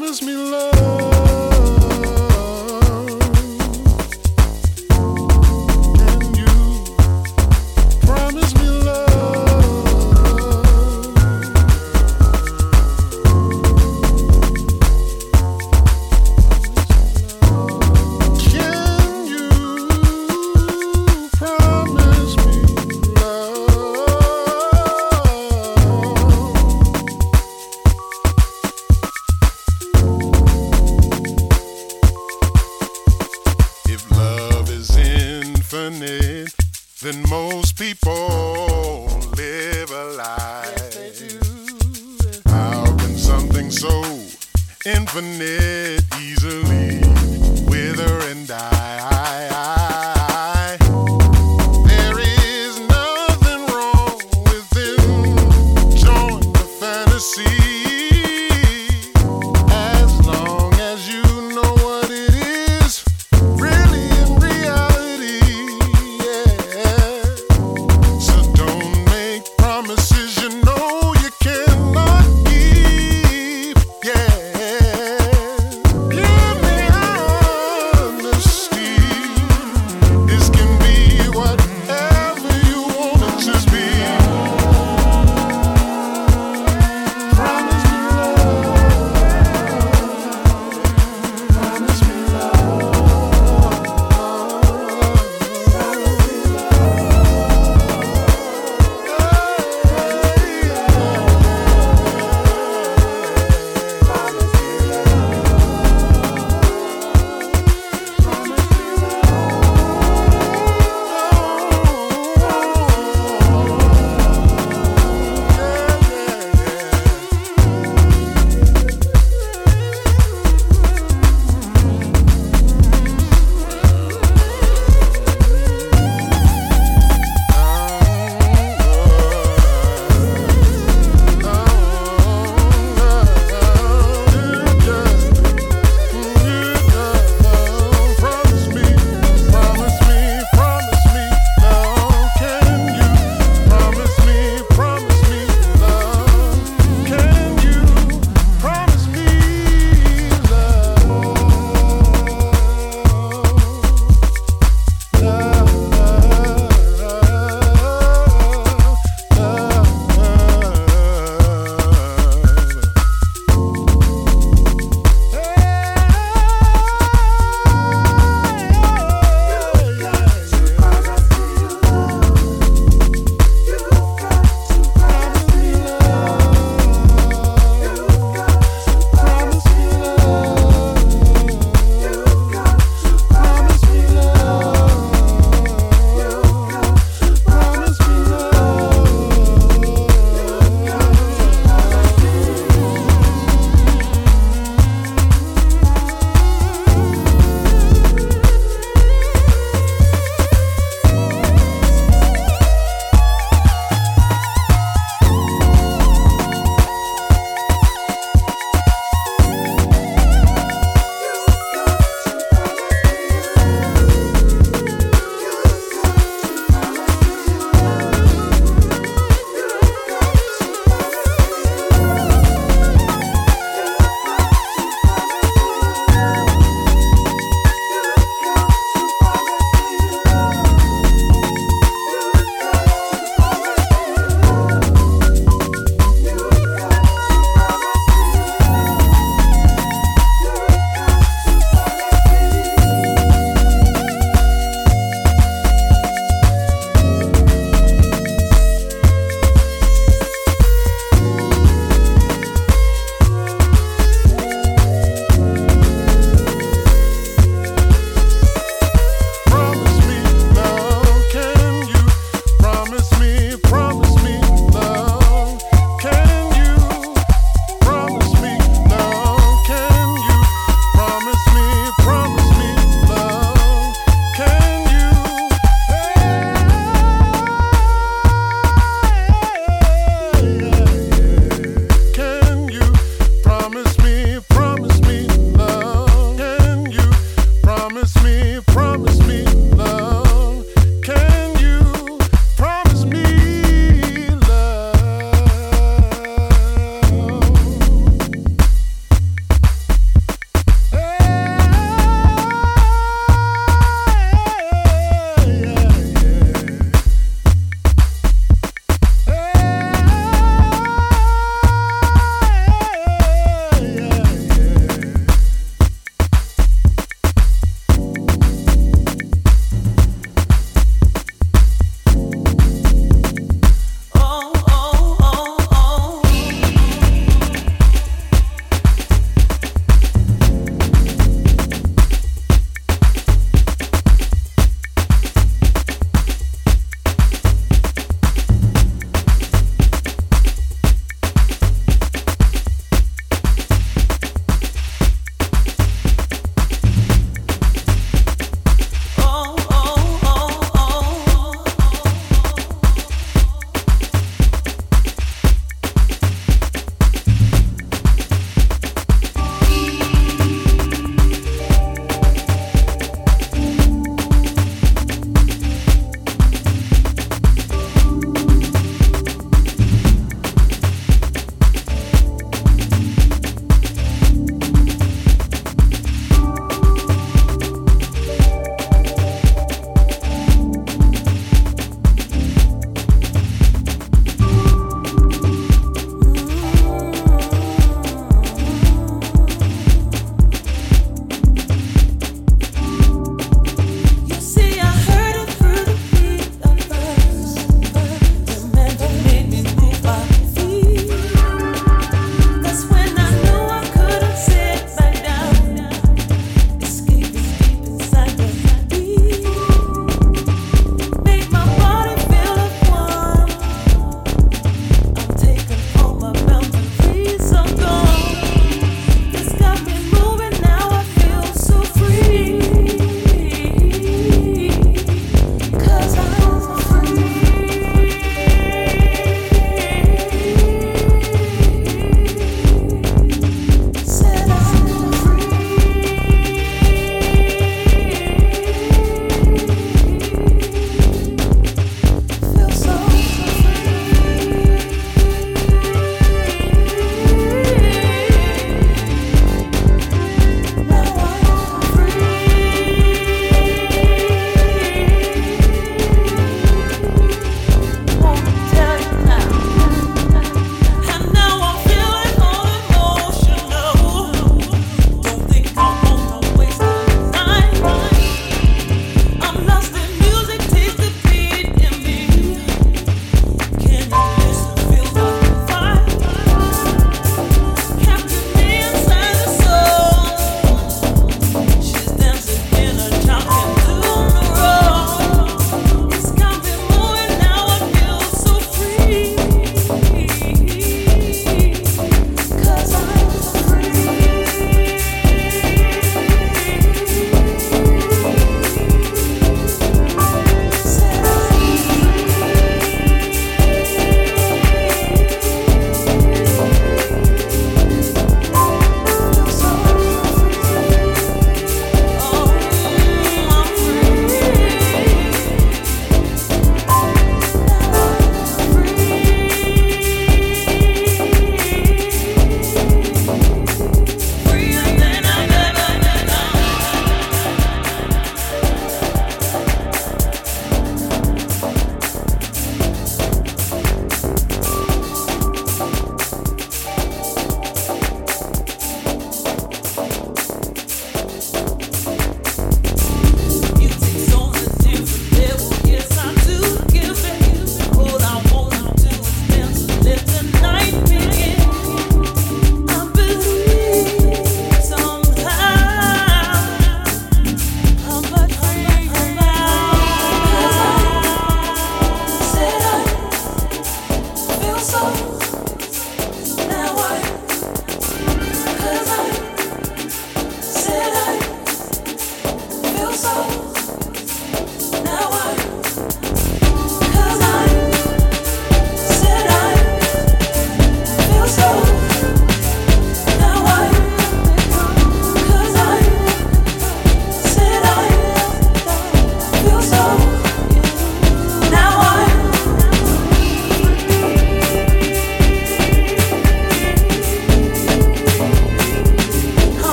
promise me love.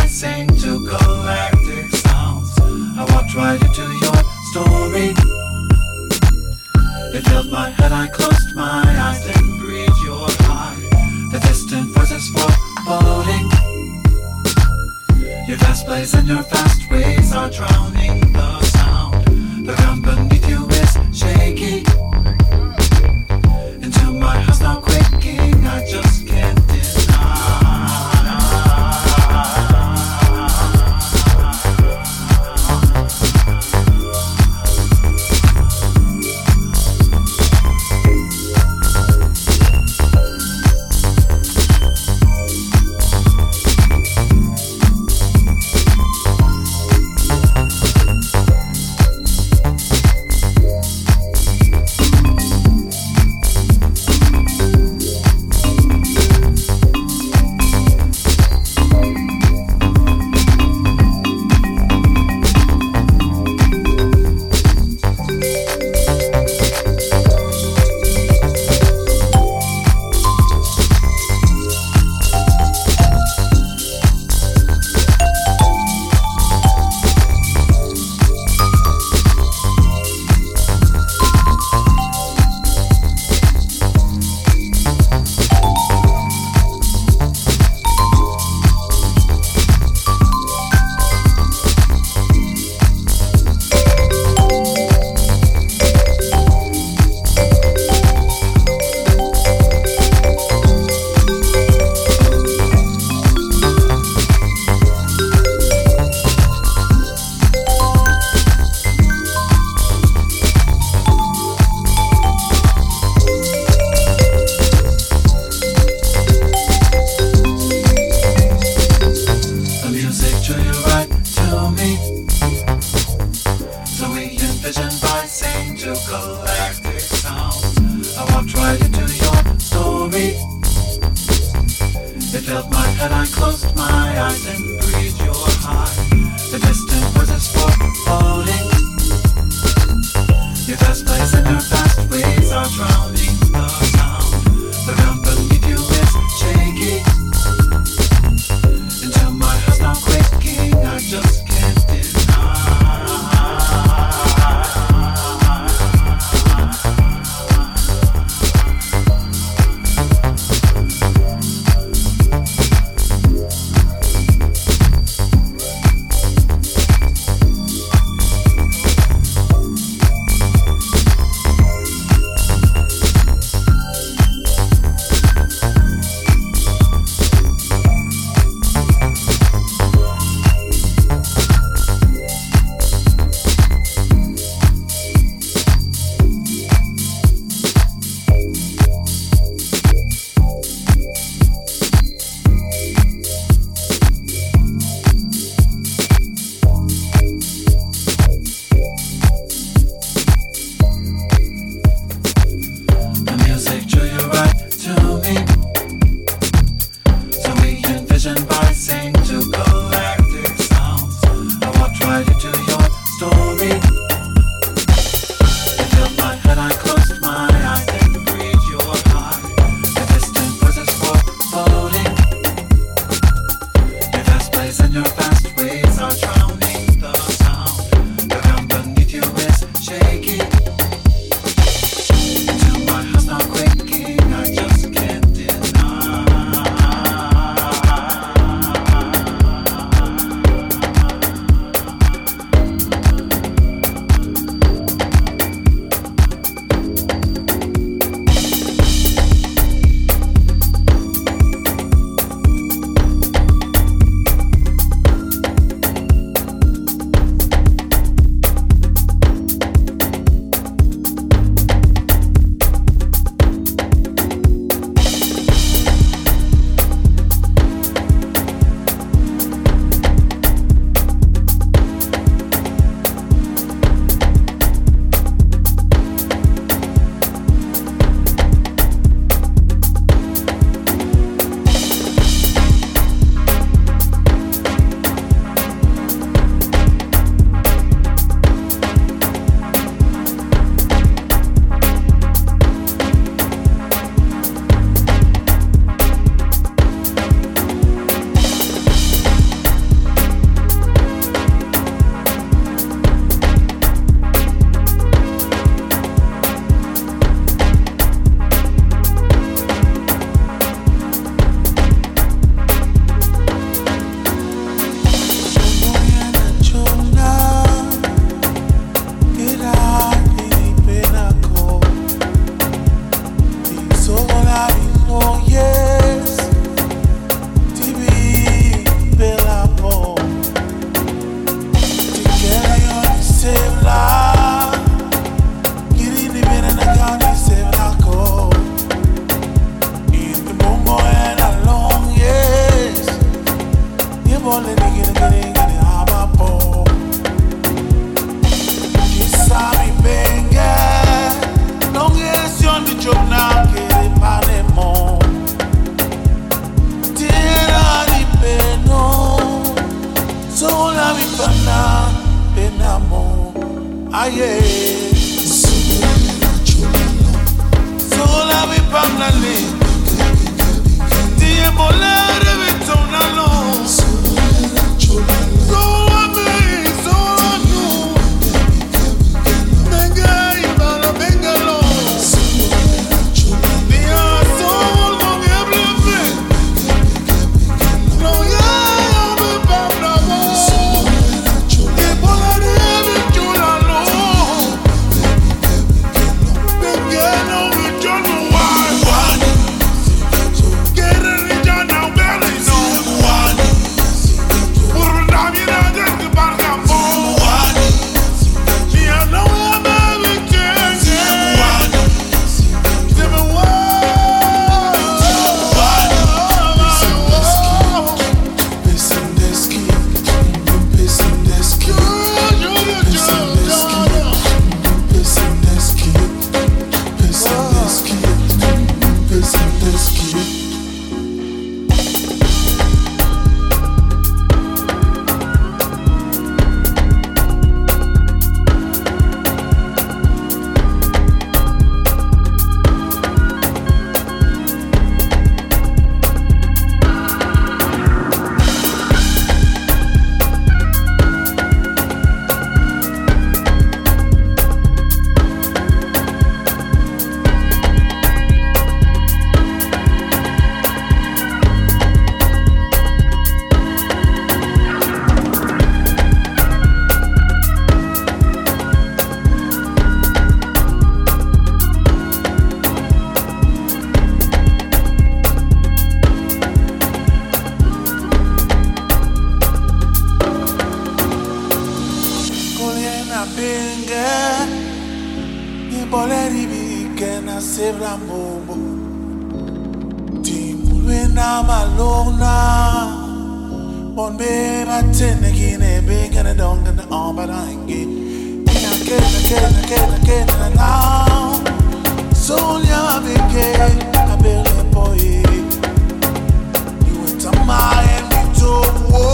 I sing to galactic sounds. I walked right into your story. It filled my head, I closed my eyes, then breathed your heart. The distant voices foreboding. Your fast plays and your fast ways are drowning the show you right to me. So we envision by saying to galactic sounds. I walked right into your story. It felt my head, I closed my eyes la vipana penamo aye eh. sola vipana le tie volare vittonalo mapenga ngiboleli bike naseblambobo ndimulwe namalona bonbe bathenekine bengene donke naombalange nakenakenakenakena solyabeke abelepoye iwetamaemitowo